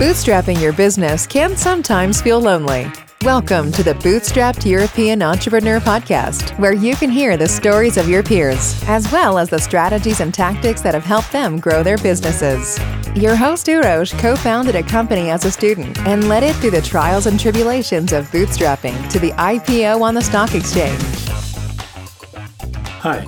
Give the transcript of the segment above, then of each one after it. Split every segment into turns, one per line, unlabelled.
Bootstrapping your business can sometimes feel lonely. Welcome to the Bootstrapped European Entrepreneur Podcast, where you can hear the stories of your peers, as well as the strategies and tactics that have helped them grow their businesses. Your host, Urosh, co founded a company as a student and led it through the trials and tribulations of bootstrapping to the IPO on the stock exchange.
Hi,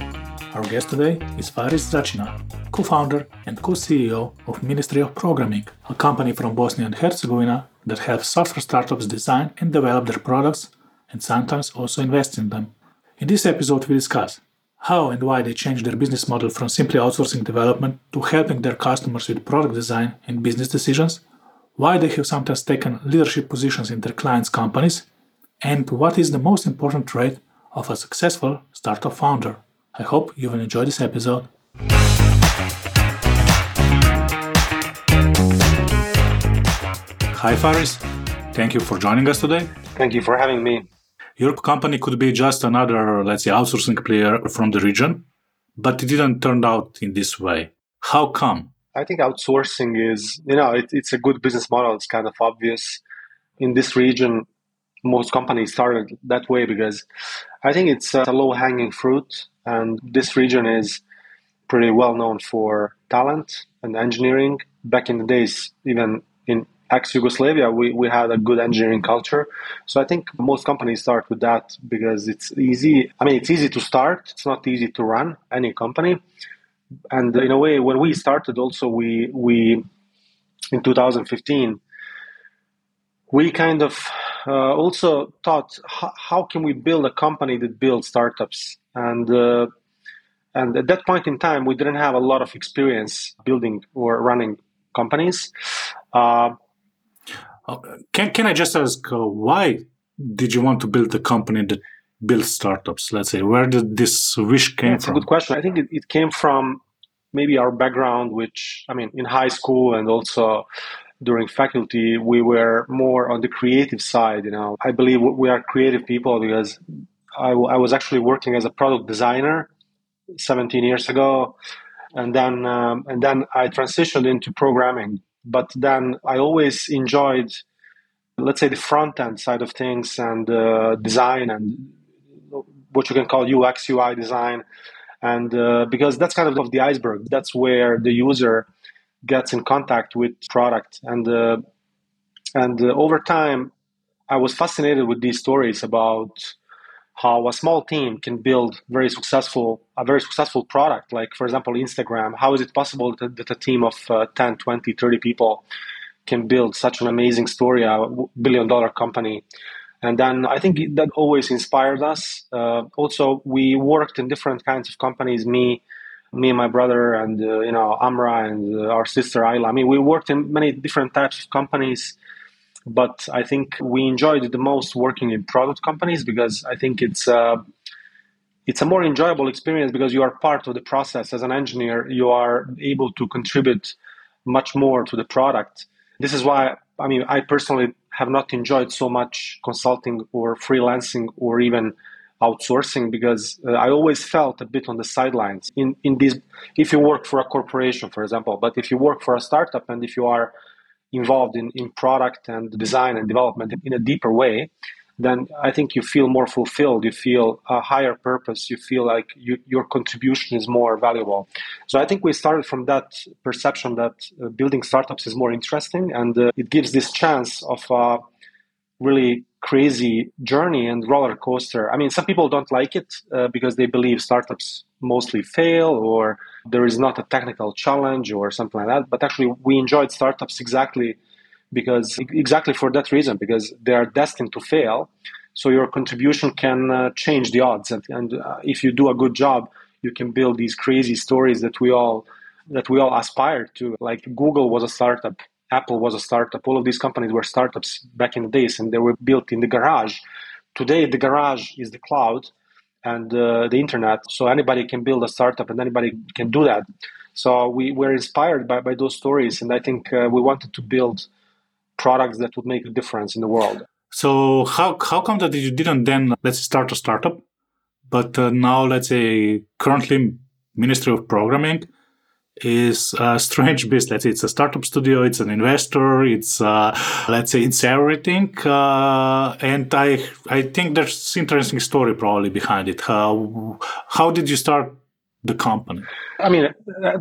our guest today is Faris Začina, co founder and co CEO of Ministry of Programming, a company from Bosnia and Herzegovina that helps software startups design and develop their products and sometimes also invest in them. In this episode, we discuss how and why they changed their business model from simply outsourcing development to helping their customers with product design and business decisions, why they have sometimes taken leadership positions in their clients' companies, and what is the most important trait of a successful startup founder. I hope you will enjoy this episode. Hi, Faris. Thank you for joining us today.
Thank you for having me.
Your company could be just another, let's say, outsourcing player from the region, but it didn't turn out in this way. How come?
I think outsourcing is, you know, it, it's a good business model. It's kind of obvious. In this region, most companies started that way because I think it's a low hanging fruit. And this region is pretty well known for talent and engineering. Back in the days, even in ex Yugoslavia, we, we had a good engineering culture. So I think most companies start with that because it's easy. I mean, it's easy to start, it's not easy to run any company. And in a way, when we started, also, we, we in 2015, we kind of uh, also thought, how, how can we build a company that builds startups? And uh, and at that point in time, we didn't have a lot of experience building or running companies. Uh,
can can I just ask uh, why did you want to build a company that builds startups? Let's say where did this wish came from?
That's
from?
a good question. I think it, it came from maybe our background, which I mean, in high school and also during faculty, we were more on the creative side. You know, I believe we are creative people because I, I was actually working as a product designer 17 years ago, and then um, and then I transitioned into programming but then I always enjoyed, let's say, the front end side of things and uh, design and what you can call UX UI design, and uh, because that's kind of the iceberg. That's where the user gets in contact with product, and uh, and uh, over time, I was fascinated with these stories about how a small team can build very successful a very successful product like for example instagram. How is it possible that, that a team of uh, 10 20 30 people can build such an amazing story a billion dollar company? And then i think that always inspired us. Uh, also we worked in different kinds of companies me me and my brother and uh, you know amra and uh, our sister ayla. I mean we worked in many different types of companies but I think we enjoyed the most working in product companies because I think it's uh, it's a more enjoyable experience because you are part of the process as an engineer. You are able to contribute much more to the product. This is why I mean I personally have not enjoyed so much consulting or freelancing or even outsourcing because uh, I always felt a bit on the sidelines in in these if you work for a corporation for example but if you work for a startup and if you are involved in, in product and design and development in a deeper way, then I think you feel more fulfilled. You feel a higher purpose. You feel like you, your contribution is more valuable. So I think we started from that perception that uh, building startups is more interesting and uh, it gives this chance of a really crazy journey and roller coaster. I mean, some people don't like it uh, because they believe startups mostly fail or there is not a technical challenge or something like that. But actually, we enjoyed startups exactly because exactly for that reason because they are destined to fail. So your contribution can uh, change the odds, and, and uh, if you do a good job, you can build these crazy stories that we all that we all aspire to. Like Google was a startup, Apple was a startup. All of these companies were startups back in the days, and they were built in the garage. Today, the garage is the cloud, and uh, the internet. So anybody can build a startup and anybody can do that. So we were inspired by, by those stories. And I think uh, we wanted to build products that would make a difference in the world.
So how, how come that you didn't then, let's start a startup, but uh, now let's say currently Ministry of Programming is a strange business. It's a startup studio. It's an investor. It's uh, let's say it's everything. Uh, and I I think there's interesting story probably behind it. How how did you start the company?
I mean,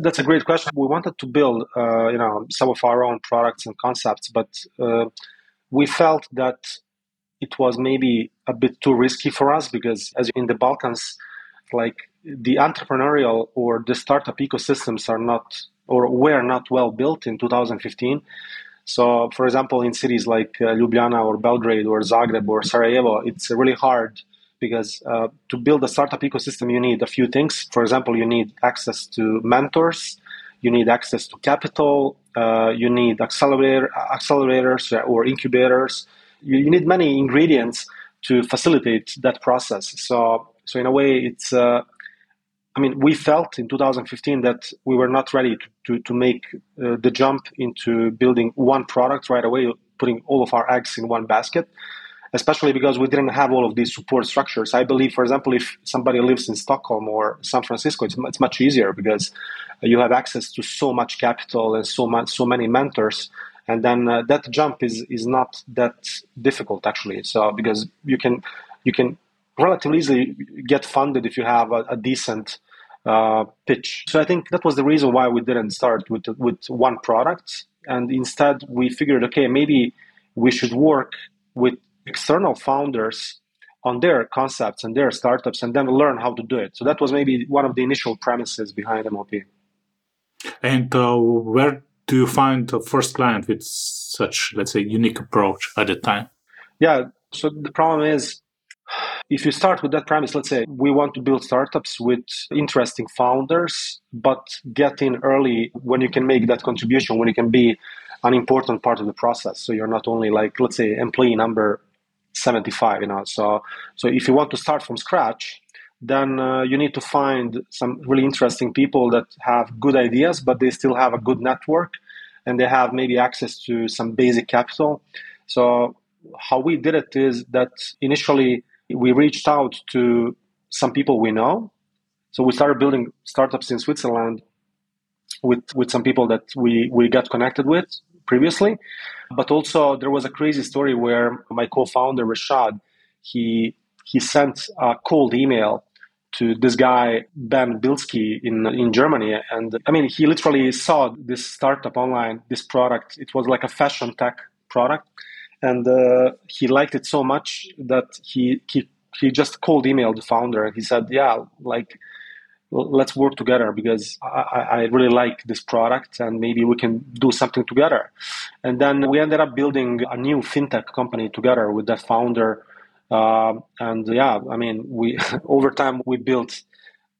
that's a great question. We wanted to build, uh, you know, some of our own products and concepts, but uh, we felt that it was maybe a bit too risky for us because, as in the Balkans, like the entrepreneurial or the startup ecosystems are not or were not well built in 2015. So, for example, in cities like uh, Ljubljana or Belgrade or Zagreb or Sarajevo, it's really hard because uh, to build a startup ecosystem, you need a few things. For example, you need access to mentors, you need access to capital, uh, you need accelerator, accelerators or incubators. You, you, need many ingredients to facilitate that process. So, so in a way, it's. I mean, we felt in 2015 that we were not ready to, to, to make uh, the jump into building one product right away, putting all of our eggs in one basket especially because we didn't have all of these support structures. I believe, for example, if somebody lives in Stockholm or San Francisco, it's, it's much easier because you have access to so much capital and so much, so many mentors, and then uh, that jump is is not that difficult actually. So because you can you can relatively easily get funded if you have a, a decent uh, pitch. So I think that was the reason why we didn't start with with one product, and instead we figured, okay, maybe we should work with external founders on their concepts and their startups and then learn how to do it. So that was maybe one of the initial premises behind MOP.
And uh, where do you find the first client with such, let's say, unique approach at the time?
Yeah. So the problem is, if you start with that premise, let's say we want to build startups with interesting founders, but get in early when you can make that contribution, when you can be an important part of the process. So you're not only like, let's say, employee number 75 you know so so if you want to start from scratch then uh, you need to find some really interesting people that have good ideas but they still have a good network and they have maybe access to some basic capital so how we did it is that initially we reached out to some people we know so we started building startups in switzerland with with some people that we we got connected with previously. But also there was a crazy story where my co-founder Rashad, he he sent a cold email to this guy Ben Bilski in in Germany, and I mean he literally saw this startup online, this product. It was like a fashion tech product, and uh, he liked it so much that he he he just cold emailed the founder and he said, "Yeah, like let's work together because I, I, really like this product and maybe we can do something together. And then we ended up building a new fintech company together with that founder. Uh, and yeah, I mean, we over time we built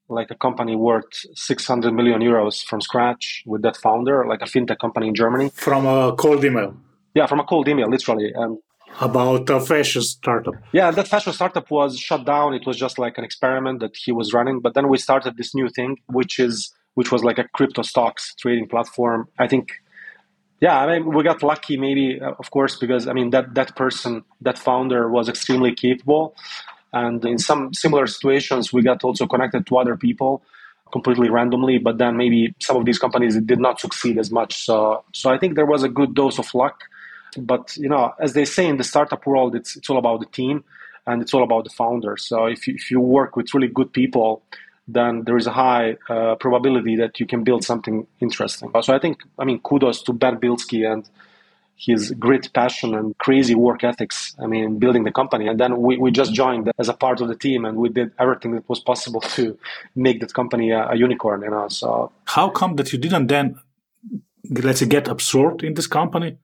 like a company worth 600 million euros from scratch with that founder, like a fintech company in Germany.
From a cold email.
Yeah, from a cold email, literally. And
about a fashion startup.
Yeah, that fashion startup was shut down. It was just like an experiment that he was running. But then we started this new thing, which is which was like a crypto stocks trading platform. I think, yeah, I mean, we got lucky, maybe, uh, of course, because I mean that that person, that founder, was extremely capable, and in some similar situations, we got also connected to other people completely randomly but then maybe some of these companies did not succeed as much so so i think there was a good dose of luck but you know, as they say in the startup world, it's it's all about the team and it's all about the founder. So if you, if you work with really good people, then there is a high uh, probability that you can build something interesting. So I think, I mean, kudos to Ben Bilski and his grit, passion, and crazy work ethics. I mean, building the company. And then we, we just joined as a part of the team and we did everything that was possible to make that company a, a unicorn, you know. So
how come that you didn't then let's say get absorbed in this company?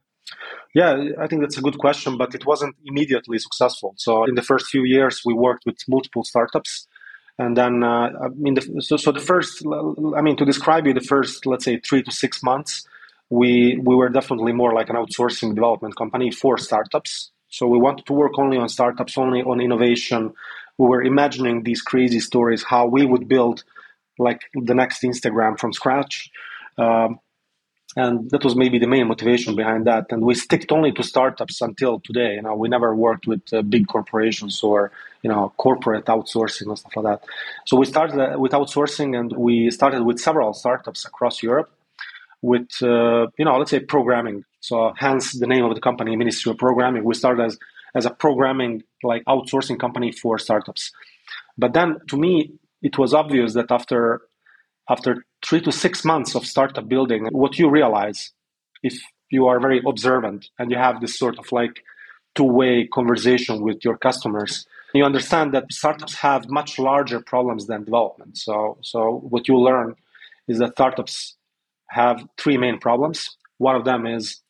Yeah, I think that's a good question, but it wasn't immediately successful. So in the first few years, we worked with multiple startups. And then, uh, I mean, the, so, so the first, I mean, to describe you, the first, let's say, three to six months, we, we were definitely more like an outsourcing development company for startups. So we wanted to work only on startups, only on innovation. We were imagining these crazy stories, how we would build like the next Instagram from scratch. Um, and that was maybe the main motivation behind that and we sticked only to startups until today you know we never worked with uh, big corporations or you know, corporate outsourcing and stuff like that. So we started uh, with outsourcing, and we started with several startups across Europe with, uh, you know, let's say programming. So hence the name of the company, Ministry of Programming. We started as as a programming like outsourcing company for startups. But then to me, it was obvious that after after three to six months of startup building, what you realize if you are very observant and you have this sort of like two-way conversation with your customers, you understand that startups have much larger problems than development. So so what you learn is that startups have three main problems. One of them is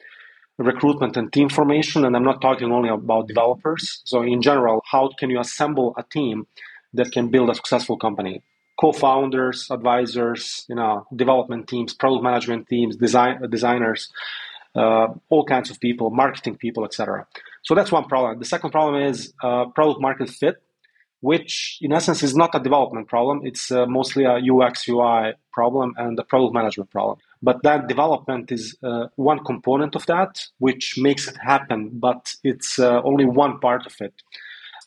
recruitment and team formation. And I'm not talking only about developers. So, in general, how can you assemble a team that can build a successful company? Co-founders, advisors, you know, development teams, product management teams, design designers, uh, all kinds of people, marketing people, etc. So that's one problem. The second problem is uh, product market fit which in essence is not a development problem. It's uh, mostly a UX UI problem and a product management problem. But that development is uh, one component of that, which makes it happen, but it's uh, only one part of it.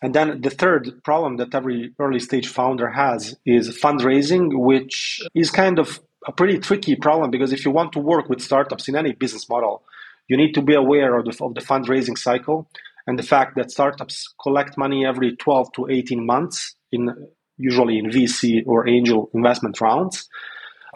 And then the third problem that every early stage founder has is fundraising, which is kind of a pretty tricky problem because if you want to work with startups in any business model, you need to be aware of the, of the fundraising cycle and the fact that startups collect money every 12 to 18 months in usually in VC or angel investment rounds.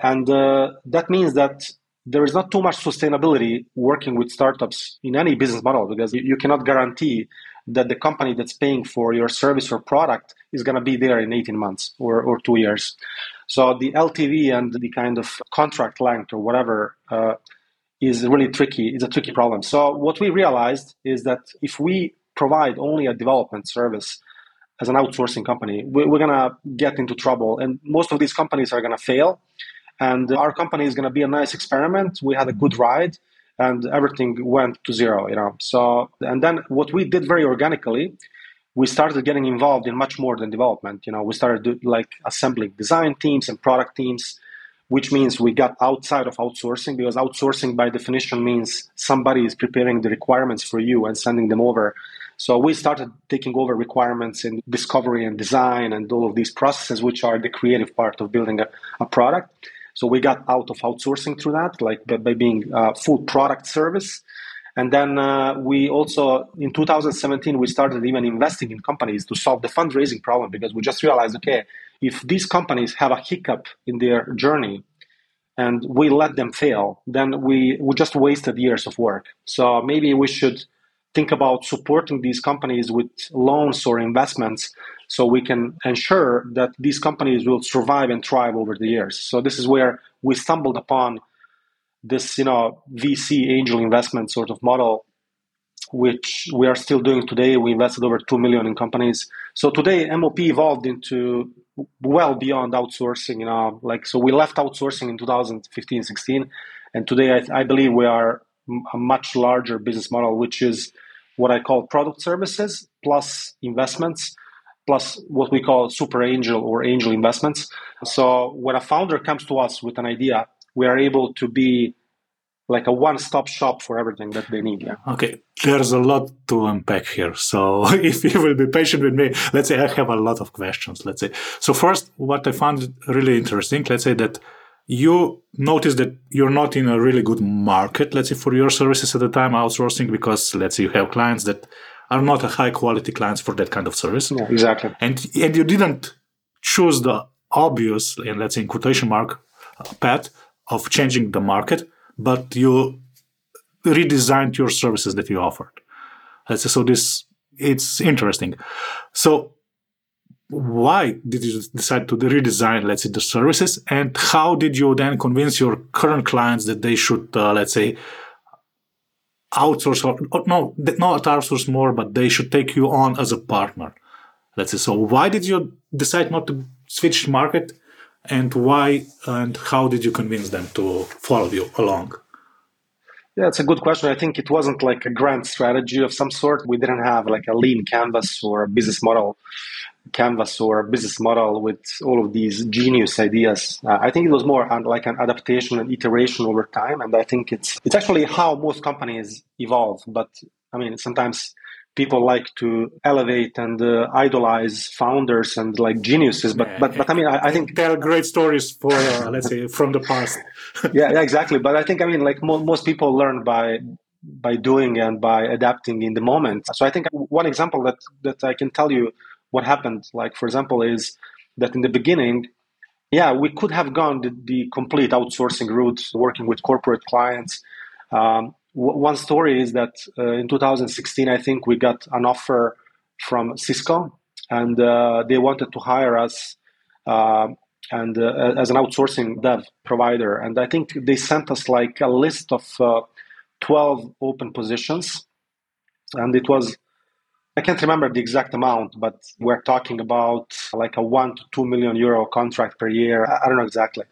And uh, that means that there is not too much sustainability working with startups in any business model because you, you cannot guarantee that the company that's paying for your service or product is going to be there in 18 months or, or two years. So the LTV and the kind of contract length or whatever uh, is really tricky. It's a tricky problem. So what we realized is that if we provide only a development service as an outsourcing company, we're going to get into trouble. And most of these companies are going to fail. And our company is going to be a nice experiment. We had a good ride and everything went to zero, you know. So, and then what we did very organically, we started getting involved in much more than development. You know, we started like assembling design teams and product teams which means we got outside of outsourcing because outsourcing by definition means somebody is preparing the requirements for you and sending them over. So we started taking over requirements in discovery and design and all of these processes, which are the creative part of building a, a product. So we got out of outsourcing through that, like by, being a full product service. And then uh, we also, in 2017, we started even investing in companies to solve the fundraising problem because we just realized, okay, if these companies have a hiccup in their journey and we let them fail, then we, we just wasted years of work. So maybe we should think about supporting these companies with loans or investments so we can ensure that these companies will survive and thrive over the years. So this is where we stumbled upon this, you know, VC angel investment sort of model which we are still doing today. We invested over 2 million in companies. So today MOP evolved into well beyond outsourcing, you know, like, so we left outsourcing in 2015, 16. And today I, I believe we are a much larger business model, which is what I call product services plus investments plus what we call super angel or angel investments. So when a founder comes to us with an idea, we are able to be like a one-stop shop for everything that they need. Yeah.
Okay, there's a lot to unpack here. So if you will be patient with me, let's say I have a lot of questions. Let's say so. First, what I found really interesting. Let's say that you notice that you're not in a really good market. Let's say for your services at the time outsourcing because let's say you have clients that are not a high quality clients for that kind of service.
Yeah, exactly.
And and you didn't choose the obvious and let's say in quotation mark path of changing the market but you redesigned your services that you offered. Let's say So this it's interesting. So why did you decide to redesign, let's say, the services, and how did you then convince your current clients that they should, uh, let's say, outsource or, no, not outsource more, but they should take you on as a partner? Let's say. So why did you decide not to switch market and why and how did you convince them to follow you along?
Yeah, it's a good question. I think it wasn't like a grand strategy of some sort. We didn't have like a lean canvas or a business model canvas or business model with all of these genius ideas. Uh, I think it was more like an adaptation and iteration over time. And I think it's it's actually how most companies evolve. But I mean, sometimes people like to elevate and uh, idolize founders and like geniuses. But yeah, but but I mean, I, I think
there are great stories for uh, let's say from the past.
yeah, yeah, exactly. But I think I mean, like mo- most people learn by by doing and by adapting in the moment. So I think one example that that I can tell you what happened, like for example, is that in the beginning, yeah, we could have gone the, the complete outsourcing route, working with corporate clients. Um, w- one story is that uh, in 2016, I think we got an offer from Cisco, and uh, they wanted to hire us. Uh, and uh, as an outsourcing dev provider, and I think they sent us like a list of uh, 12 open positions. And it was, I can't remember the exact amount, but we're talking about like a one to two million euro contract per year. I don't know exactly.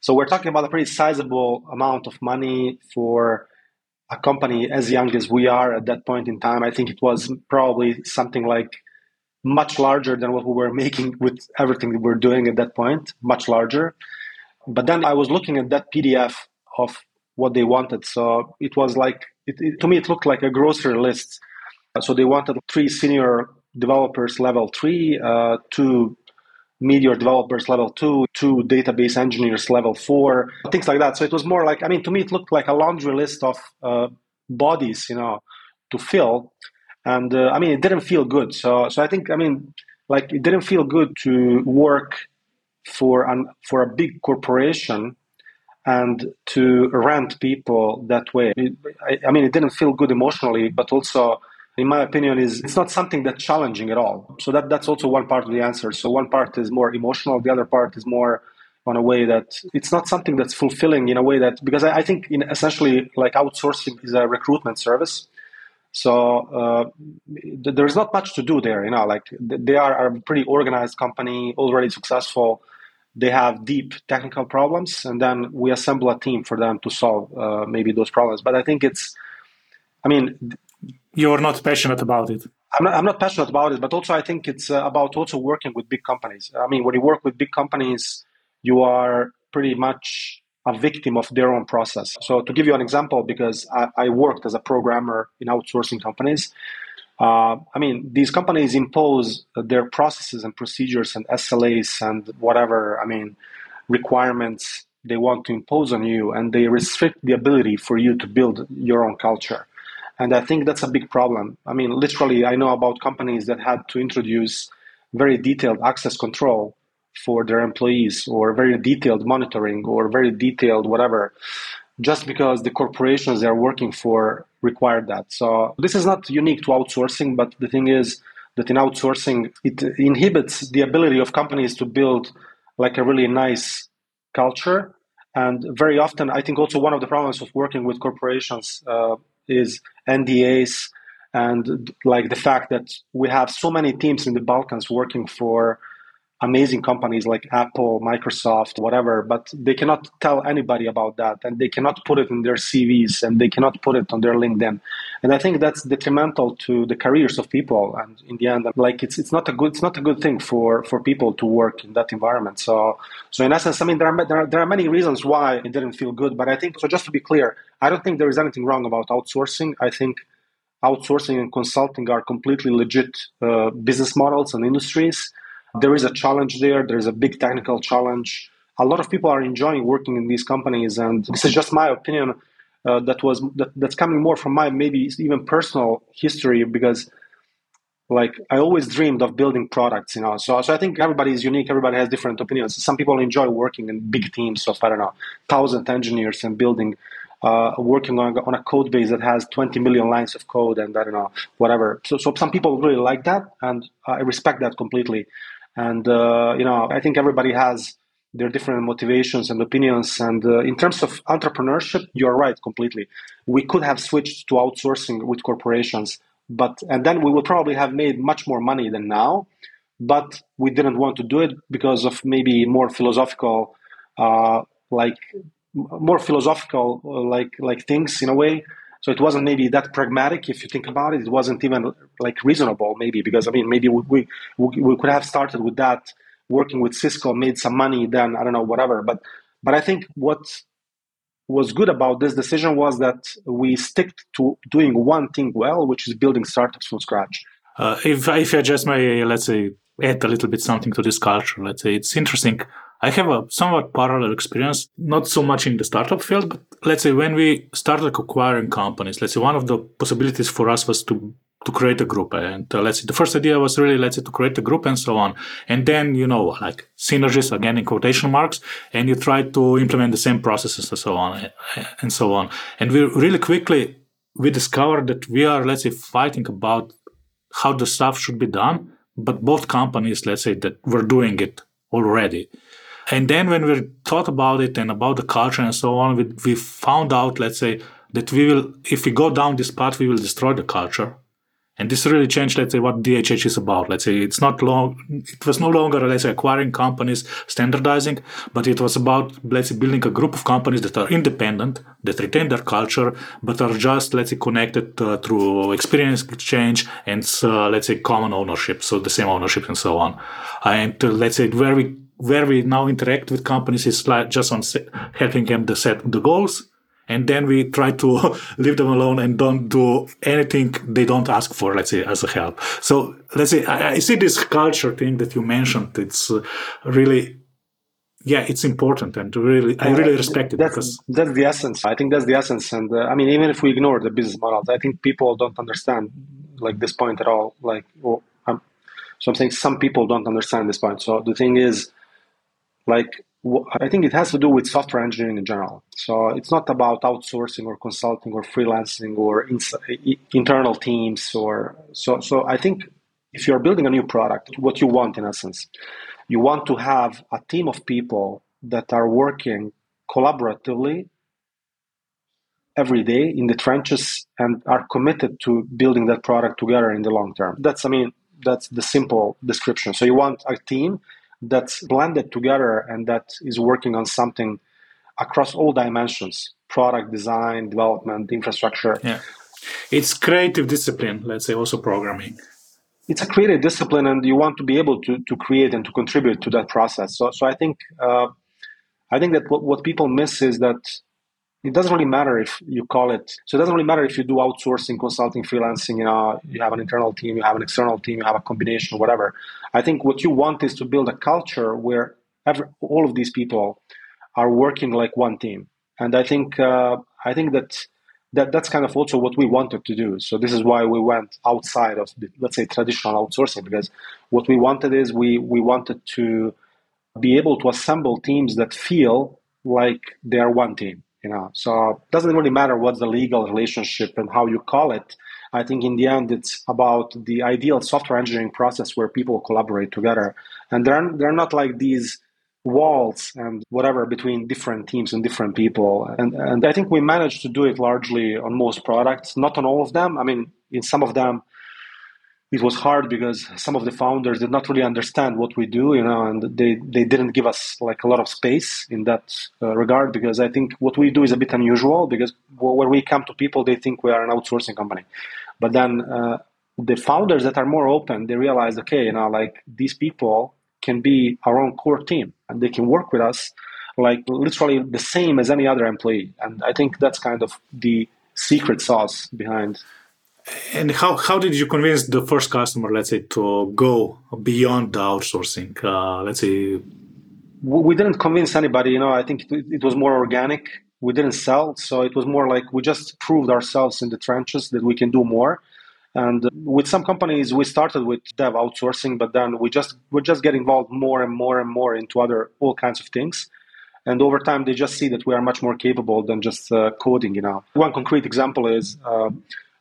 So we're talking about a pretty sizable amount of money for a company as young as we are at that point in time. I think it was probably something like much larger than what we were making with everything we were doing at that point, much larger. But then I was looking at that PDF of what they wanted. So it was like, it, it, to me, it looked like a grocery list. So they wanted three senior developers level three, uh, two meteor developers level two, two database engineers level four, things like that. So it was more like, I mean, to me, it looked like a laundry list of uh, bodies, you know, to fill. And uh, I mean, it didn't feel good. So, so I think, I mean, like it didn't feel good to work for an for a big corporation and to rent people that way. I, I, mean, it didn't feel good emotionally, but also, in my opinion, is it's not something that's challenging at all. So that that's also one part of the answer. So one part is more emotional, the other part is more on a way that it's not something that's fulfilling in a way that because I, I think in essentially like outsourcing is a recruitment service. So uh, there's not much to do there, you know. Like they are a pretty organized company, already successful they have deep technical problems, and then we assemble a team for them to solve uh, maybe those problems. But I think it's, I mean,
you're not passionate about it.
I'm not, I'm not passionate about it, but also I think it's uh, about also working with big companies. I mean, when you work with big companies, you are pretty much a victim of their own process. So to give you an example, because I, I worked as a programmer in outsourcing companies, uh, I mean, these companies impose their processes and procedures and SLAs and whatever, I mean, requirements they want to impose on you, and they restrict the ability for you to build your own culture. And I think that's a big problem. I mean, literally, I know about companies that had to introduce very detailed access control for their employees, or very detailed monitoring, or very detailed whatever just because the corporations they're working for require that. So this is not unique to outsourcing, but the thing is that in outsourcing, it inhibits the ability of companies to build like a really nice culture. And very often, I think also one of the problems of working with corporations uh, is NDAs and like the fact that we have so many teams in the Balkans working for amazing companies like Apple, Microsoft, whatever, but they cannot tell anybody about that and they cannot put it in their CVs and they cannot put it on their LinkedIn. And I think that's detrimental to the careers of people. And in the end, like it's it's not a good it's not a good thing for for people to work in that environment. So so in essence, I mean there are there are, there are many reasons why it didn't feel good. But I think so. Just to be clear, I don't think there is anything wrong about outsourcing. I think outsourcing and consulting are completely legit uh, business models and industries there is a challenge there. There is a big technical challenge. A lot of people are enjoying working in these companies, and this is just my opinion. Uh, that was that, that's coming more from my maybe even personal history because like I always dreamed of building products, you know. So, so I think everybody is unique. Everybody has different opinions. Some people enjoy working in big teams of I don't know, thousand engineers and building, uh, working on, on a code base that has 20 million lines of code and I don't know whatever. So, so some people really like that, and I respect that completely. And uh, you know, I think everybody has their different motivations and opinions. And uh, in terms of entrepreneurship, you're right completely. We could have switched to outsourcing with corporations, but and then we would probably have made much more money than now. But we didn't want to do it because of maybe more philosophical, uh, like more philosophical, uh, like like things in a way. So it wasn't maybe that pragmatic if you think about it. It wasn't even like reasonable maybe because I mean maybe we we, we could have started with that working with Cisco, made some money, then I don't know whatever. But but I think what was good about this decision was that we stick to doing one thing well, which is building startups from scratch.
Uh, if, if I just may, let's say, add a little bit something to this culture, let's say it's interesting. I have a somewhat parallel experience, not so much in the startup field, but let's say when we started acquiring companies, let's say one of the possibilities for us was to to create a group. And uh, let's say the first idea was really, let's say, to create a group and so on. And then, you know, like synergies, again, in quotation marks, and you try to implement the same processes and so on and so on. And we really quickly, we discovered that we are, let's say, fighting about how the stuff should be done. But both companies, let's say, that were doing it already. And then when we thought about it and about the culture and so on, we, we found out, let's say, that we will, if we go down this path, we will destroy the culture and this really changed, let's say, what DHH is about. Let's say it's not long, it was no longer, let's say, acquiring companies, standardizing, but it was about, let's say, building a group of companies that are independent, that retain their culture, but are just, let's say, connected uh, through experience exchange and, uh, let's say, common ownership. So the same ownership and so on. And uh, let's say, where we, where we now interact with companies is like just on helping them to set the goals and then we try to leave them alone and don't do anything they don't ask for let's say as a help. So let's say i, I see this culture thing that you mentioned it's uh, really yeah it's important and really i really respect it
that's,
because
that's the essence. I think that's the essence and uh, i mean even if we ignore the business models i think people don't understand like this point at all like well, so i'm saying some people don't understand this point. So the thing is like I think it has to do with software engineering in general. So it's not about outsourcing or consulting or freelancing or in- internal teams or so. So I think if you're building a new product, what you want in essence, you want to have a team of people that are working collaboratively every day in the trenches and are committed to building that product together in the long term. That's I mean that's the simple description. So you want a team that's blended together and that is working on something across all dimensions product design development infrastructure.
Yeah. It's creative discipline let's say also programming.
It's a creative discipline and you want to be able to, to create and to contribute to that process. So, so i think uh, i think that what, what people miss is that it doesn't really matter if you call it so it doesn't really matter if you do outsourcing consulting freelancing you know you have an internal team you have an external team you have a combination whatever i think what you want is to build a culture where every, all of these people are working like one team. And i think uh, i think that that that's kind of also what we wanted to do. So this is why we went outside of the, let's say traditional outsourcing because what we wanted is we we wanted to be able to assemble teams that feel like they are one team you know? So it doesn't really matter what's the legal relationship and how you call it i think in the end it's about the ideal software engineering process where people collaborate together. And they're, they're not like these walls and whatever between different teams and different people. And, and i think we managed to do it largely on most products not on all of them. I mean in some of them it was hard because some of the founders did not really understand what we do, you know, and they, they didn't give us like a lot of space in that uh, regard because I think what we do is a bit unusual because when we come to people, they think we are an outsourcing company. But then uh, the founders that are more open, they realize, okay, you know, like these people can be our own core team and they can work with us like literally the same as any other employee. And I think that's kind of the secret sauce behind
and how, how did you convince the first customer, let's say, to go beyond the outsourcing? Uh, let's say,
we didn't convince anybody. You know, I think it, it was more organic. We didn't sell, so it was more like we just proved ourselves in the trenches that we can do more. And with some companies, we started with dev outsourcing, but then we just we just get involved more and more and more into other all kinds of things. And over time, they just see that we are much more capable than just uh, coding. You know, one concrete example is. Uh,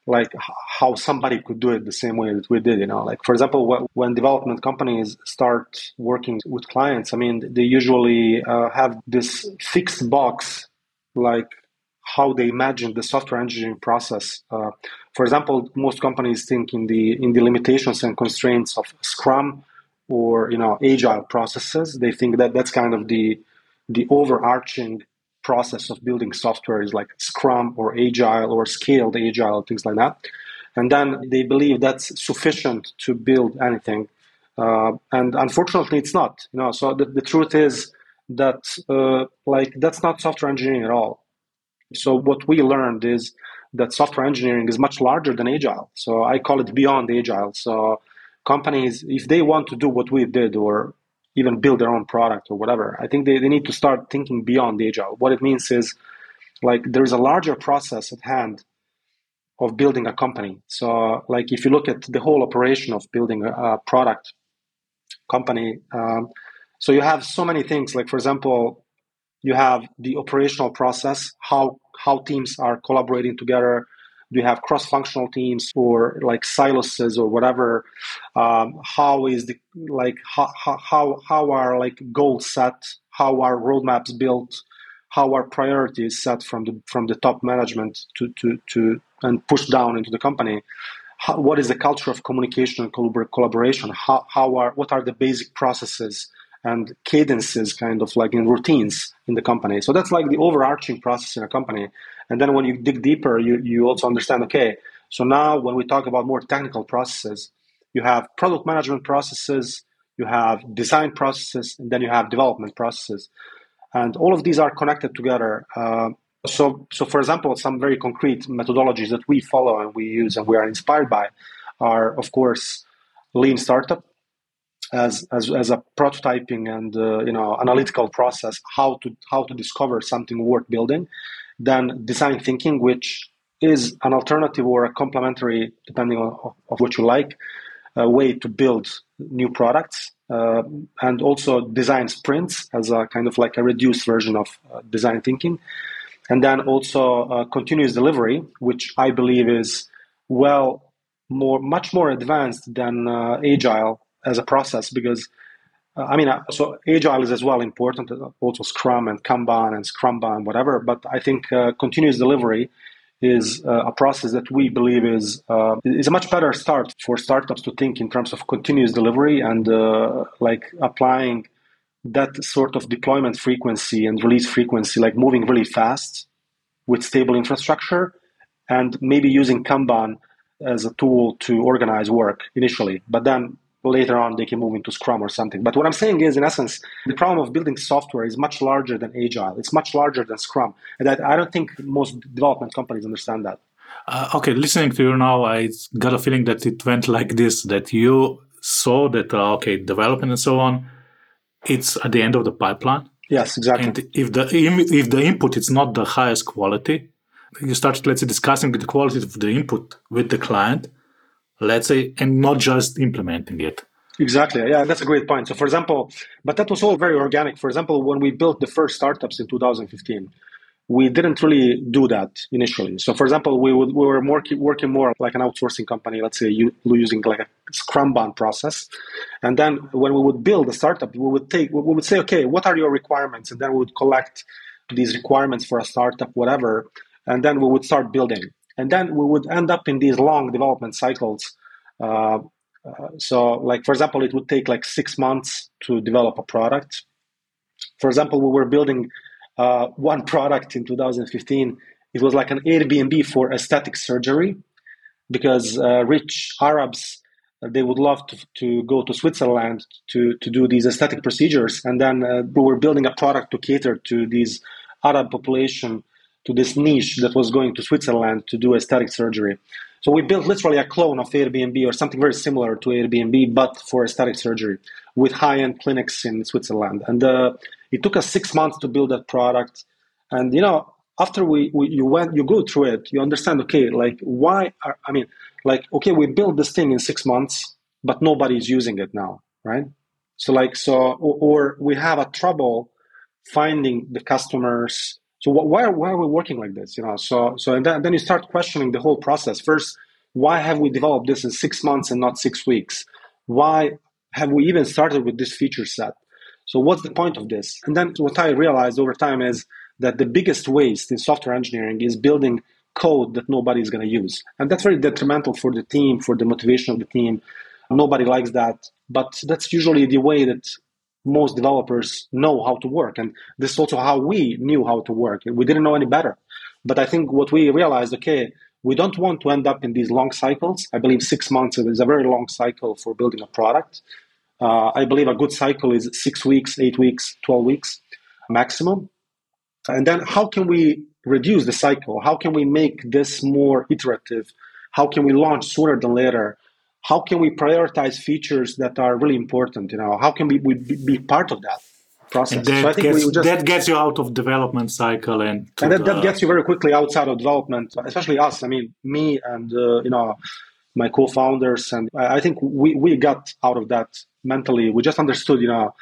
like how somebody could do it the same way that we did you know? Like for example when development companies start working with clients i mean they usually uh, have this fixed box like how they imagine the software engineering process. Uh, for example most companies think in the in the limitations and constraints of scrum or you know agile processes. They think that that's kind of the the overarching process of building software is like Scrum or Agile or scaled Agile, things like that. And then they believe that's sufficient to build anything. Uh, and unfortunately, it's not. You know, so the, the truth is that uh, like that's not software engineering at all. So what we learned is that software engineering is much larger than agile. So I call it beyond agile. So companies, if they want to do what we did or even build their own product or whatever, I think they, they need to start thinking beyond the agile. What it means is like there's a larger process at hand of building a company. So like if you look at the whole operation of building a, a product company, um, so you have so many things. Like for example, you have the operational process, how how teams are collaborating together. Do you have cross-functional teams or like silos or whatever? Um, how is the like how, how how are like goals set? How are roadmaps built? How are priorities set from the from the top management to to to and pushed down into the company? How, what is the culture of communication and collaboration? How, how are what are the basic processes and cadences kind of like in routines in the company. So that's like the overarching process in a company. And then when you dig deeper, you, you also understand, okay, so now when we talk about more technical processes, you have product management processes, you have design processes, and then you have development processes. And all of these are connected together. Uh, so, so for example, some very concrete methodologies that we follow and we use and we are inspired by are, of course, lean startup as as, as a prototyping and uh, you know analytical process how to how to discover something worth building then design thinking which is an alternative or a complementary depending on of what you like a way to build new products uh, and also design sprints as a kind of like a reduced version of uh, design thinking. And then also uh, continuous delivery which i believe is well more much more advanced than uh, agile as a process because uh, I mean, uh, so agile is as well important, uh, also Scrum and Kanban and Scrumban, whatever. But I think uh, continuous delivery is uh, a process that we believe is uh, is a much better start for startups to think in terms of continuous delivery and like applying that sort of deployment frequency and release frequency, like moving really fast with stable infrastructure, and maybe using Kanban as a tool to organize work initially, but then later on they can move into Scrum or something. But what I'm saying is, in essence, the problem of building software is much larger than Agile. It's much larger than Scrum, and that I don't think most development companies understand that.
Uh, okay, listening to you now, I got a feeling that it went like this: that you saw that uh, okay, development and so on, it's at the end of the pipeline.
Yes, exactly.
And if the if the input is not the highest quality, you start let's say discussing the quality of the input with the client let's say, and not just implementing it.
Exactly. Yeah, that's a great point. So, for example, but that was all very organic. For example, when we built the first startups in 2015, we didn't really do that initially. So, for example, we, would, we were more, working more like an outsourcing company, let's say using like a Scrumban process. And then when we would build a startup, we would take, we would say, okay, what are your requirements? And then we would collect these requirements for a startup, whatever. And then we would start building and then we would end up in these long development cycles. Uh, uh, so, like for example, it would take like six months to develop a product. For example, we were building uh, one product in 2015. It was like an Airbnb for aesthetic surgery, because uh, rich Arabs uh, they would love to, to go to Switzerland to, to do these aesthetic procedures. And then uh, we were building a product to cater to these Arab population to this niche that was going to Switzerland to do aesthetic surgery. So we built literally a clone of Airbnb or something very similar to Airbnb, but for aesthetic surgery with high-end clinics in Switzerland. And uh, it took us six months to build that product. And you know, after we, we you went you go through it, you understand. Okay, like why? Are, I mean, like okay, we built this thing in six months, but nobody's using it now, right? So like so, or, or we have a trouble finding the customers so why, why are we working like this? You know, so so and then, then you start questioning the whole process. First, why have we developed this in six months and not six weeks? Why have we even started with this feature set? So what's the point of this? And then what I realized over time is that the biggest waste in software engineering is building code that nobody is going to use. And that's very detrimental for the team, for the motivation of the team. Nobody likes that. But that's usually the way that most developers know how to work. And this is also how we knew how to work. We didn't know any better. But I think what we realized, okay, we don't want to end up in these long cycles. I believe six months is a very long cycle for building a product. Uh, I believe a good cycle is six weeks, eight weeks, 12 weeks maximum. And then how can we reduce the cycle? How can we make this more iterative? How can we launch sooner than later? How can we prioritize features that are really important? You know, how can we, we be part of that? process.
And that, so gets, just, that gets you out of development cycle and
and that, the, that gets you very quickly outside of development, especially us. I mean, me and uh, you know my co-founders, and I think we we got out of that mentally. We just understood, you know,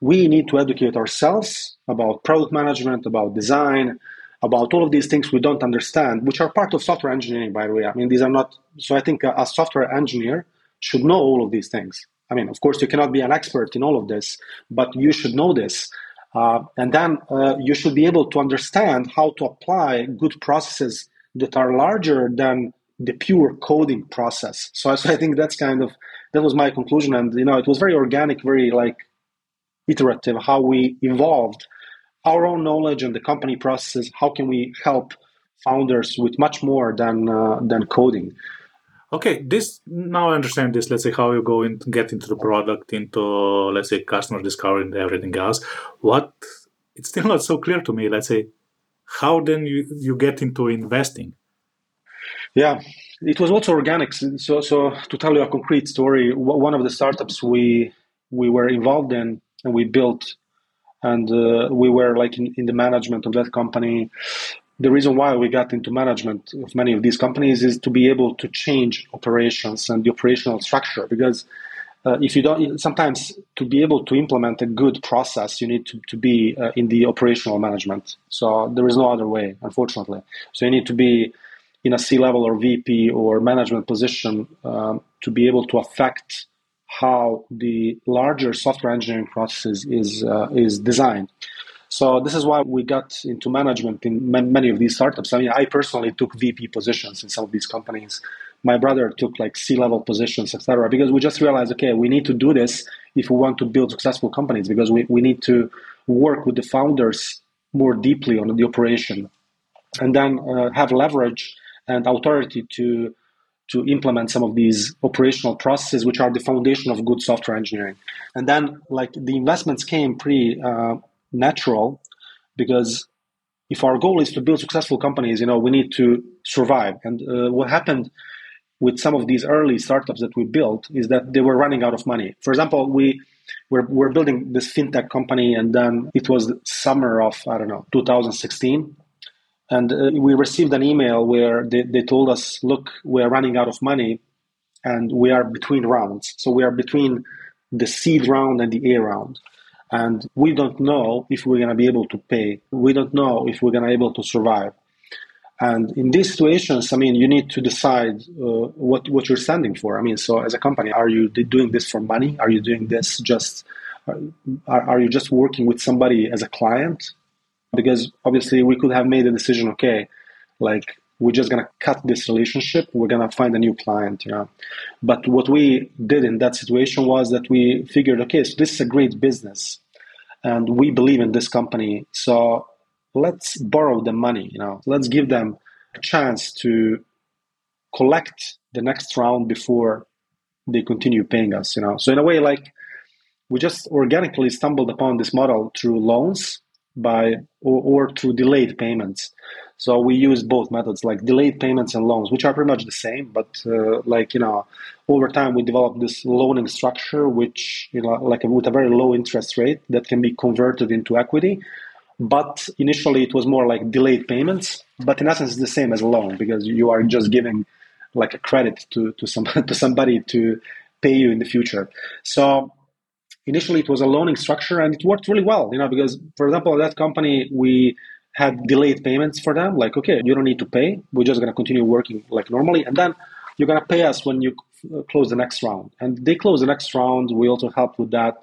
we need to educate ourselves about product management, about design, about all of these things we don't understand, which are part of software engineering, by the way. I mean, these are not. So I think a, a software engineer should know all of these things. I mean, of course, you cannot be an expert in all of this, but you should know this. Uh, and then uh, you should be able to understand how to apply good processes that are larger than the pure coding process. So, so I think that's kind of that was my conclusion, and you know, it was very organic, very like iterative how we evolved our own knowledge and the company processes. How can we help founders with much more than uh, than coding?
Okay, this now I understand this. Let's say how you go and get into the product, into let's say customer discovery and everything else. What it's still not so clear to me. Let's say how then you you get into investing.
Yeah, it was also organic. So so to tell you a concrete story, one of the startups we we were involved in and we built, and uh, we were like in, in the management of that company. The reason why we got into management of many of these companies is to be able to change operations and the operational structure because uh, if you don't sometimes to be able to implement a good process you need to, to be uh, in the operational management. So there is no other way unfortunately. So you need to be in a c level or vp or management position um, to be able to affect how the larger software engineering processes is uh, is designed so this is why we got into management in many of these startups. I mean, I personally took VP positions in some of these companies. My brother took like C-level positions, etc. Because we just realized, okay, we need to do this if we want to build successful companies. Because we, we need to work with the founders more deeply on the operation, and then uh, have leverage and authority to to implement some of these operational processes, which are the foundation of good software engineering. And then, like the investments came pretty uh, natural because if our goal is to build successful companies, you know, we need to survive. And uh, what happened with some of these early startups that we built is that they were running out of money. For example, we were, were building this fintech company, and then it was summer of I don't know 2016, and uh, we received an email where they, they told us, "Look, we are running out of money, and we are between rounds. So we are between the seed round and the A round." and we don't know if we're going to be able to pay. We don't know if we're going to be able to survive. And in these situations, I mean, you need to decide uh, what what you're standing for. I mean, so as a company, are you doing this for money? Are you doing this just? Are, are you just working with somebody as a client? Because obviously, we could have made a decision. Okay, like we're just going to cut this relationship we're going to find a new client you know but what we did in that situation was that we figured okay so this is a great business and we believe in this company so let's borrow the money you know let's give them a chance to collect the next round before they continue paying us you know so in a way like we just organically stumbled upon this model through loans by or, or through delayed payments so we use both methods, like delayed payments and loans, which are pretty much the same. But uh, like you know, over time we developed this loaning structure, which you know, like with a very low interest rate that can be converted into equity. But initially it was more like delayed payments. But in essence, it's the same as a loan because you are just giving like a credit to to some to somebody to pay you in the future. So initially it was a loaning structure and it worked really well. You know, because for example, that company we had delayed payments for them. Like, okay, you don't need to pay. We're just going to continue working like normally. And then you're going to pay us when you close the next round. And they close the next round. We also helped with that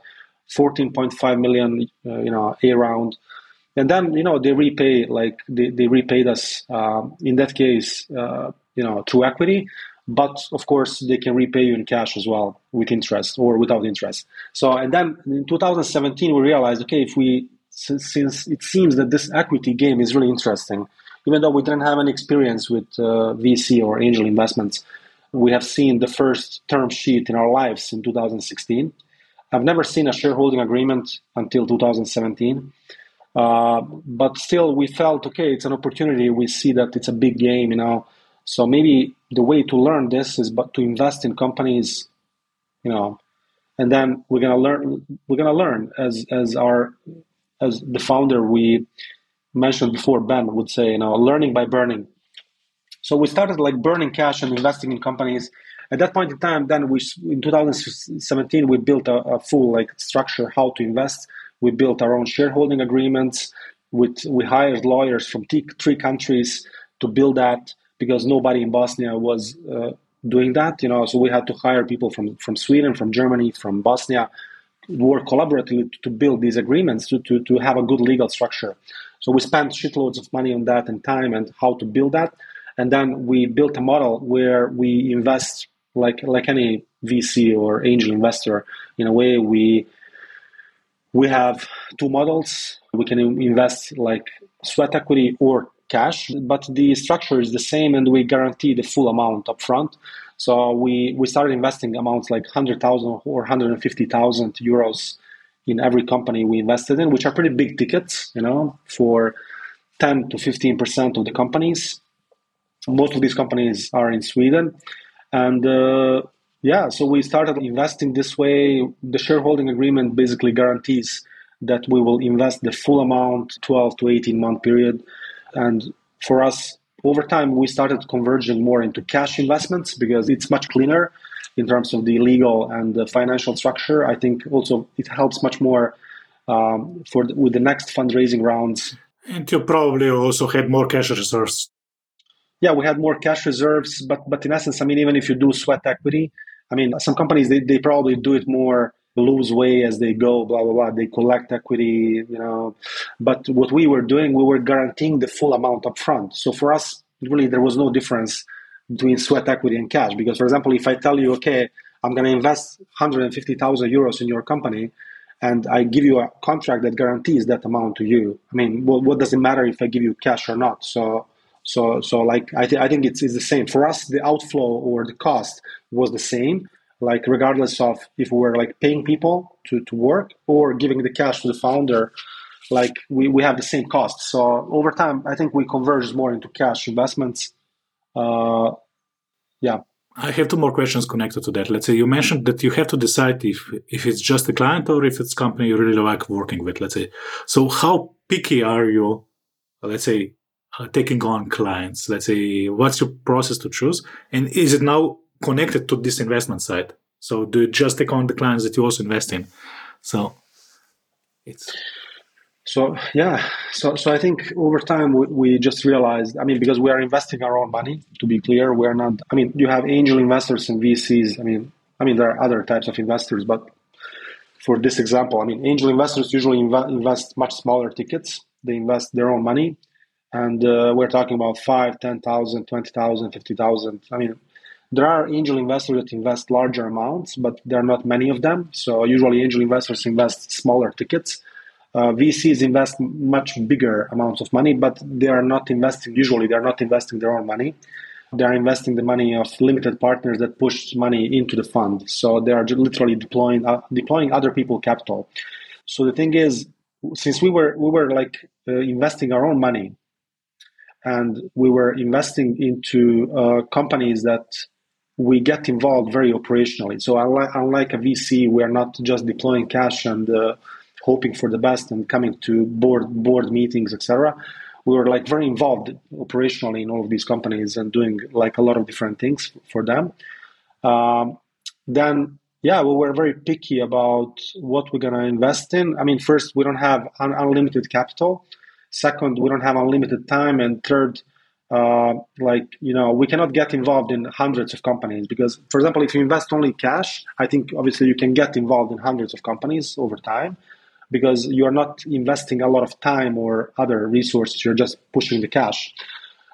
14.5 million, uh, you know, A round. And then, you know, they repay, like they, they repaid us, uh, in that case, uh, you know, through equity. But of course, they can repay you in cash as well with interest or without interest. So, and then in 2017, we realized, okay, if we since, it seems that this equity game is really interesting. Even though we didn't have any experience with uh, VC or angel investments, we have seen the first term sheet in our lives in 2016. I've never seen a shareholding agreement until 2017. Uh, but still, we felt okay. It's an opportunity. We see that it's a big game, you know. So maybe the way to learn this is but to invest in companies, you know, and then we're gonna learn. We're gonna learn as as our as the founder we mentioned before. Ben would say, you know, learning by burning. So we started like burning cash and investing in companies. At that point in time, then we in 2017 we built a, a full like structure how to invest. We built our own shareholding agreements. With we hired lawyers from t- three countries to build that because nobody in Bosnia was uh, doing that. You know, so we had to hire people from from Sweden, from Germany, from Bosnia, work collaboratively to build these agreements to, to, to have a good legal structure. So we spent shitloads of money on that and time and how to build that. And then we built a model where we invest like like any VC or angel investor. In a way, we we have two models. We can invest like sweat equity or cash, but the structure is the same, and we guarantee the full amount upfront. So we we started investing amounts like hundred thousand or hundred and fifty thousand euros in every company we invested in, which are pretty big tickets, you know, for ten to fifteen percent of the companies most of these companies are in Sweden. And uh, yeah, so we started investing this way. The shareholding agreement basically guarantees that we will invest the full amount 12 to 18 month period. And for us, over time, we started converging more into cash investments because it's much cleaner in terms of the legal and the financial structure. I think also it helps much more um, for the, with the next fundraising rounds.
And you probably also had more cash reserves
yeah, we had more cash reserves, but but in essence, I mean, even if you do sweat equity, I mean, some companies they, they probably do it more loose way as they go, blah blah blah. They collect equity, you know. But what we were doing, we were guaranteeing the full amount up front. So for us, really, there was no difference between sweat equity and cash. Because, for example, if I tell you, okay, I'm going to invest 150,000 euros in your company, and I give you a contract that guarantees that amount to you. I mean, what, what does it matter if I give you cash or not? So so, so like I, th- I think it's, it's the same for us. The outflow or the cost was the same, like regardless of if we're like paying people to, to work or giving the cash to the founder, like we, we have the same cost. So over time, I think we converge more into cash investments. Uh, yeah.
I have two more questions connected to that. Let's say you mentioned that you have to decide if if it's just a client or if it's company you really like working with. Let's say, so how picky are you? Let's say uh, taking on clients? Let's say, what's your process to choose? And is it now connected to this investment side? So do you just take on the clients that you also invest in? So it's.
So yeah, so so I think over time we, we just realized. I mean, because we are investing our own money. To be clear, we are not. I mean, you have angel investors and VCs. I mean, I mean there are other types of investors, but for this example, I mean, angel investors usually inv- invest much smaller tickets. They invest their own money, and uh, we're talking about 5 10000 20000 50000 i mean there are angel investors that invest larger amounts but there are not many of them. So usually angel investors invest smaller tickets. Uh, vcs invest much bigger amounts of money but they are not investing usually they're not investing their own money. They're investing the money of limited partners that push money into the fund. So they are literally deploying uh, deploying other people capital. So the thing is since we were we were like uh, investing our own money and we were investing into uh, companies that we get involved very operationally. So unlike, unlike a VC, we are not just deploying cash and uh, hoping for the best and coming to board board meetings, etc. We were like very involved operationally in all of these companies and doing like a lot of different things for them. Um, then yeah, we were very picky about what we're gonna invest in. I mean, first we don't have un- unlimited capital. Second, we don't have unlimited time. And third, uh, like you know, we cannot get involved in hundreds of companies because, for example, if you invest only cash, I think obviously you can get involved in hundreds of companies over time because you are not investing a lot of time or other resources. You're just pushing the cash.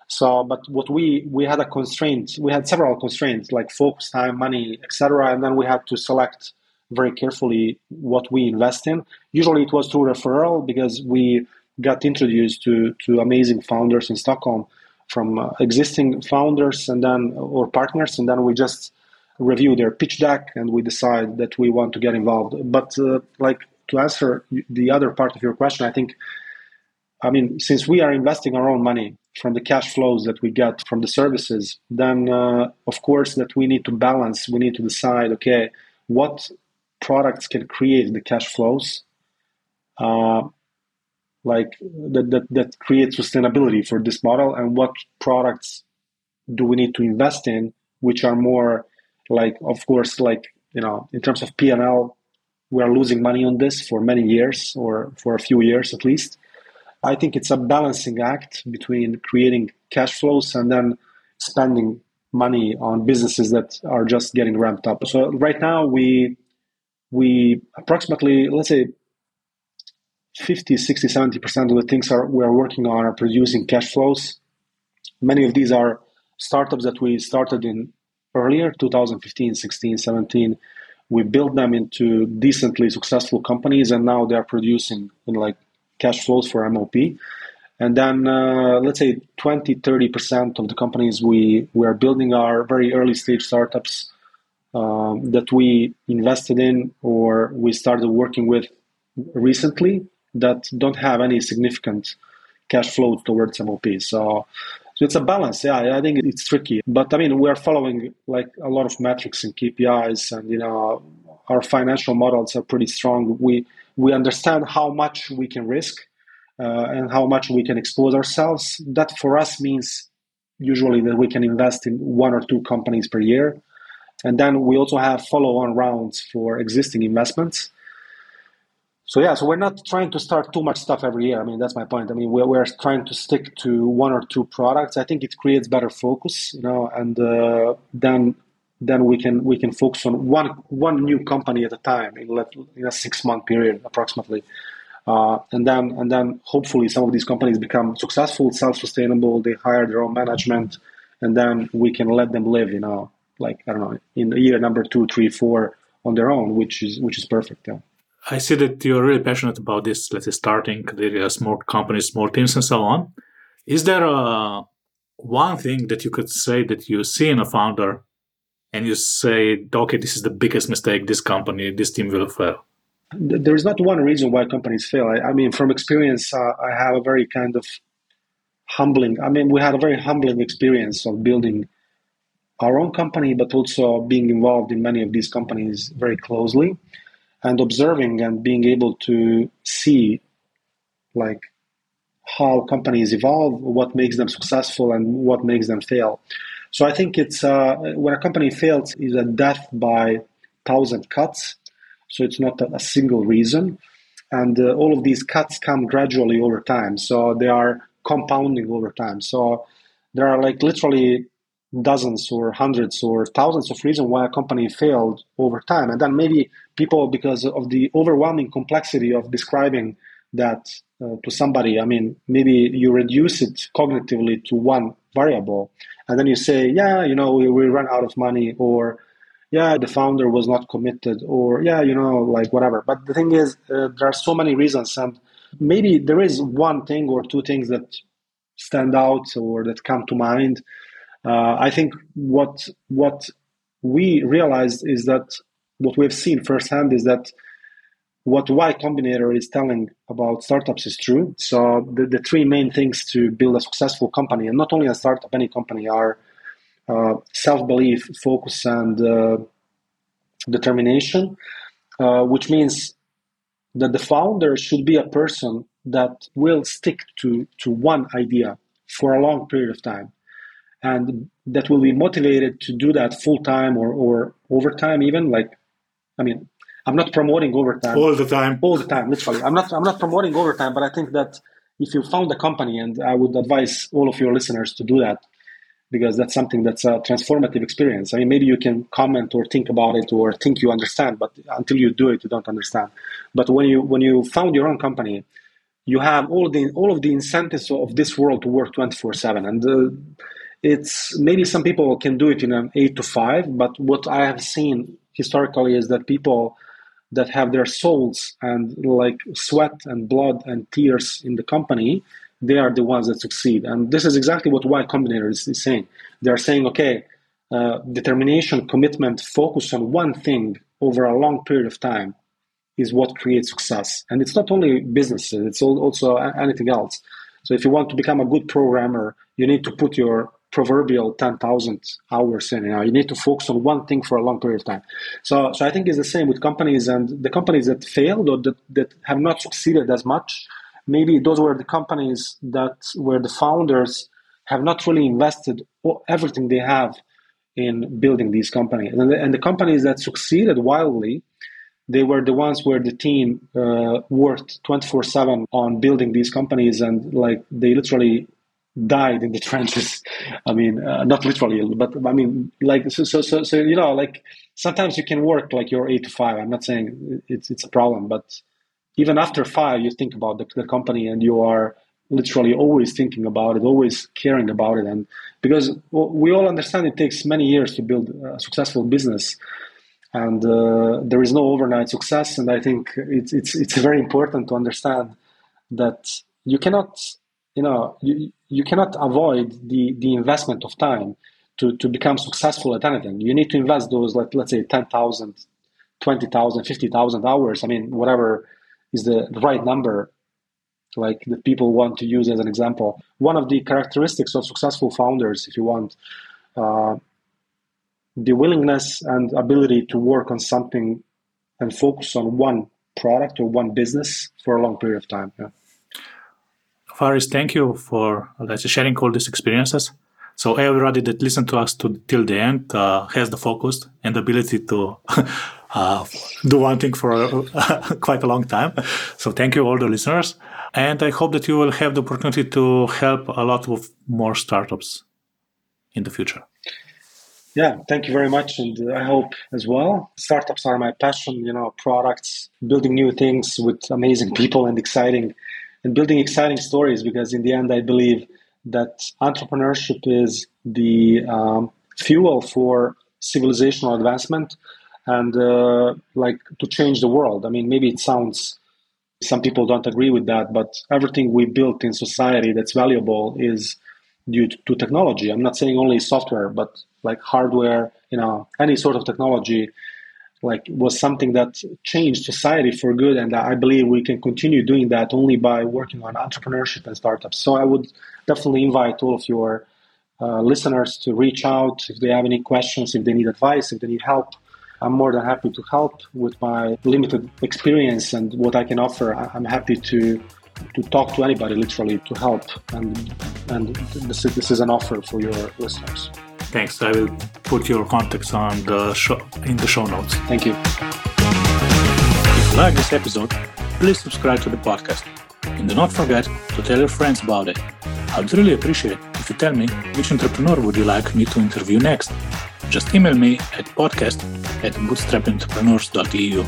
So, but what we we had a constraint. We had several constraints like focus, time, money, etc. And then we had to select very carefully what we invest in. Usually, it was through referral because we got introduced to to amazing founders in Stockholm from uh, existing founders and then or partners, and then we just review their pitch deck and we decide that we want to get involved. But uh, like to answer the other part of your question, I think I mean, since we are investing our own money from the cash flows that we get from the services, then uh, of course that we need to balance. We need to decide, okay, what products can create the cash flows, uh, like that, that that create sustainability for this model, and what products do we need to invest in, which are more like, of course, like you know, in terms of P and L, we are losing money on this for many years or for a few years at least I think it's a balancing act between creating cash flows and then spending money on businesses that are just getting ramped up. So right now we we approximately let's say 50, 60, 70% of the things are we're working on are producing cash flows. Many of these are startups that we started in earlier, 2015, 16, 17. We built them into decently successful companies and now they're producing in like cash flows for MOP. And then uh, let's say 20, 30% of the companies we, we are building are very early stage startups um, that we invested in or we started working with recently that don't have any significant cash flow towards MOP. So, so it's a balance. Yeah, I think it's tricky. But I mean, we are following like a lot of metrics and KPIs, and you know, our financial models are pretty strong. We we understand how much we can risk uh, and how much we can expose ourselves. That for us means usually that we can invest in one or two companies per year. And then we also have follow on rounds for existing investments. So yeah, so we're not trying to start too much stuff every year. I mean, that's my point. I mean, we're, we're trying to stick to one or two products. I think it creates better focus, you know, and uh, then then we can we can focus on one one new company at a time in, in a six month period approximately. Uh, and then and then hopefully some of these companies become successful, self-sustainable. They hire their own management, and then we can let them live, you know, like I don't know, in year number two, three, four on their own, which is which is perfect. Yeah.
I see that you're really passionate about this. Let's say starting the small companies, small teams, and so on. Is there a one thing that you could say that you see in a founder and you say, okay, this is the biggest mistake this company, this team will fail?
There's not one reason why companies fail. I, I mean, from experience, uh, I have a very kind of humbling. I mean, we had a very humbling experience of building our own company, but also being involved in many of these companies very closely and observing and being able to see like how companies evolve, what makes them successful, and what makes them fail. So I think it's uh, when a company fails is a death by thousand cuts. So it's not a, single reason, and uh, all of these cuts come gradually over time. So they are compounding over time. So there are like literally dozens or hundreds or thousands of reasons why a company failed over time, and then maybe people because of the overwhelming complexity of describing that uh, to somebody. I mean, maybe you reduce it cognitively to one variable, and then you say, yeah, you know, we, we run out of money, or yeah, the founder was not committed, or yeah, you know, like whatever. But the thing is, uh, there are so many reasons, and maybe there is one thing or two things that stand out or that come to mind. Uh, I think what what we realized is that what we've seen firsthand is that what Y Combinator is telling about startups is true. So the, the three main things to build a successful company, and not only a startup, any company, are uh, self-belief, focus, and uh, determination, uh, which means that the founder should be a person that will stick to, to one idea for a long period of time and that will be motivated to do that full time or, or overtime even like i mean I'm not promoting overtime
all the time.
All the time, literally. I'm not. I'm not promoting overtime, but I think that if you found a company, and I would advise all of your listeners to do that, because that's something that's a transformative experience. I mean, maybe you can comment or think about it or think you understand, but until you do it, you don't understand. But when you when you found your own company, you have all the all of the incentives of this world to work 24 seven, and uh, it's maybe some people can do it in an eight to five, but what I have seen historically is that people that have their souls and like sweat and blood and tears in the company, they are the ones that succeed. And this is exactly what Y Combinator is, is saying. They are saying, okay, uh, determination, commitment, focus on one thing over a long period of time. is what creates success. And it's not only businesses, it's also anything else. So if you want to become a good programmer, you need to put your proverbial 10,000 hours in. You, know, you need to focus on one thing for a long period of time. So, so I think it's the same with companies and the companies that failed or that, that have not succeeded as much. Maybe those were the companies that where the founders have not really invested everything they have in building these companies. And the, and the companies that succeeded wildly, they were the ones where the team uh, worked 24 7 on building these companies and like they literally died in the trenches. I mean, uh, not literally, but I mean, like, so, so, so, so, you know, like sometimes you can work like you're eight to five. I'm not saying it's, it's a problem, but even after five, you think about the, the company and you are literally always thinking about it, always caring about it. And because we all understand it takes many years to build a successful business and uh, there is no overnight success. And I think it's, it's, it's very important to understand that you cannot, you know, you, you cannot avoid the, the investment of time to, to become successful at anything. You need to invest those, like, let's say 10,000, 20,000, 50,000 hours. I mean, whatever is the right number like that people want to use as an example. One of the characteristics of successful founders, if you want, uh, the willingness and ability to work on something and focus on one product or one business for a long period of time. Yeah.
Faris, thank you for sharing all these experiences. So everybody that listened to us to till the end uh, has the focus and ability to uh, do one thing for quite a long time. So thank you all the listeners. And I hope that you will have the opportunity to help a lot of more startups in the future.
Yeah, thank you very much. And I hope as well. Startups are my passion, you know, products, building new things with amazing people and exciting and building exciting stories because in the end, I believe that entrepreneurship is the um, fuel for civilizational advancement and uh, like to change the world. I mean, maybe it sounds some people don't agree with that, but everything we built in society that's valuable is due to, to technology. I'm not saying only software, but like hardware, you know, any sort of technology like was something that changed society for good and i believe we can continue doing that only by working on entrepreneurship and startups so i would definitely invite all of your uh, listeners to reach out if they have any questions if they need advice if they need help I'm more than happy to help with my limited experience and what I can offer. I'm happy to to talk to anybody, literally, to help. And and this is, this is an offer for your listeners.
Thanks. I will put your contacts on the show in the show notes.
Thank you.
If you like this episode, please subscribe to the podcast. And do not forget to tell your friends about it. I would really appreciate if you tell me which entrepreneur would you like me to interview next. Just email me at podcast at bootstrappedentrepreneurs.eu.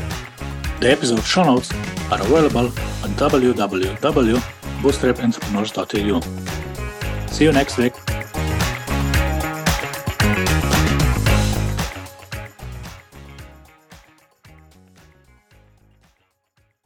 The episode show notes are available on www.bootstrappedentrepreneurs.eu. See you next week.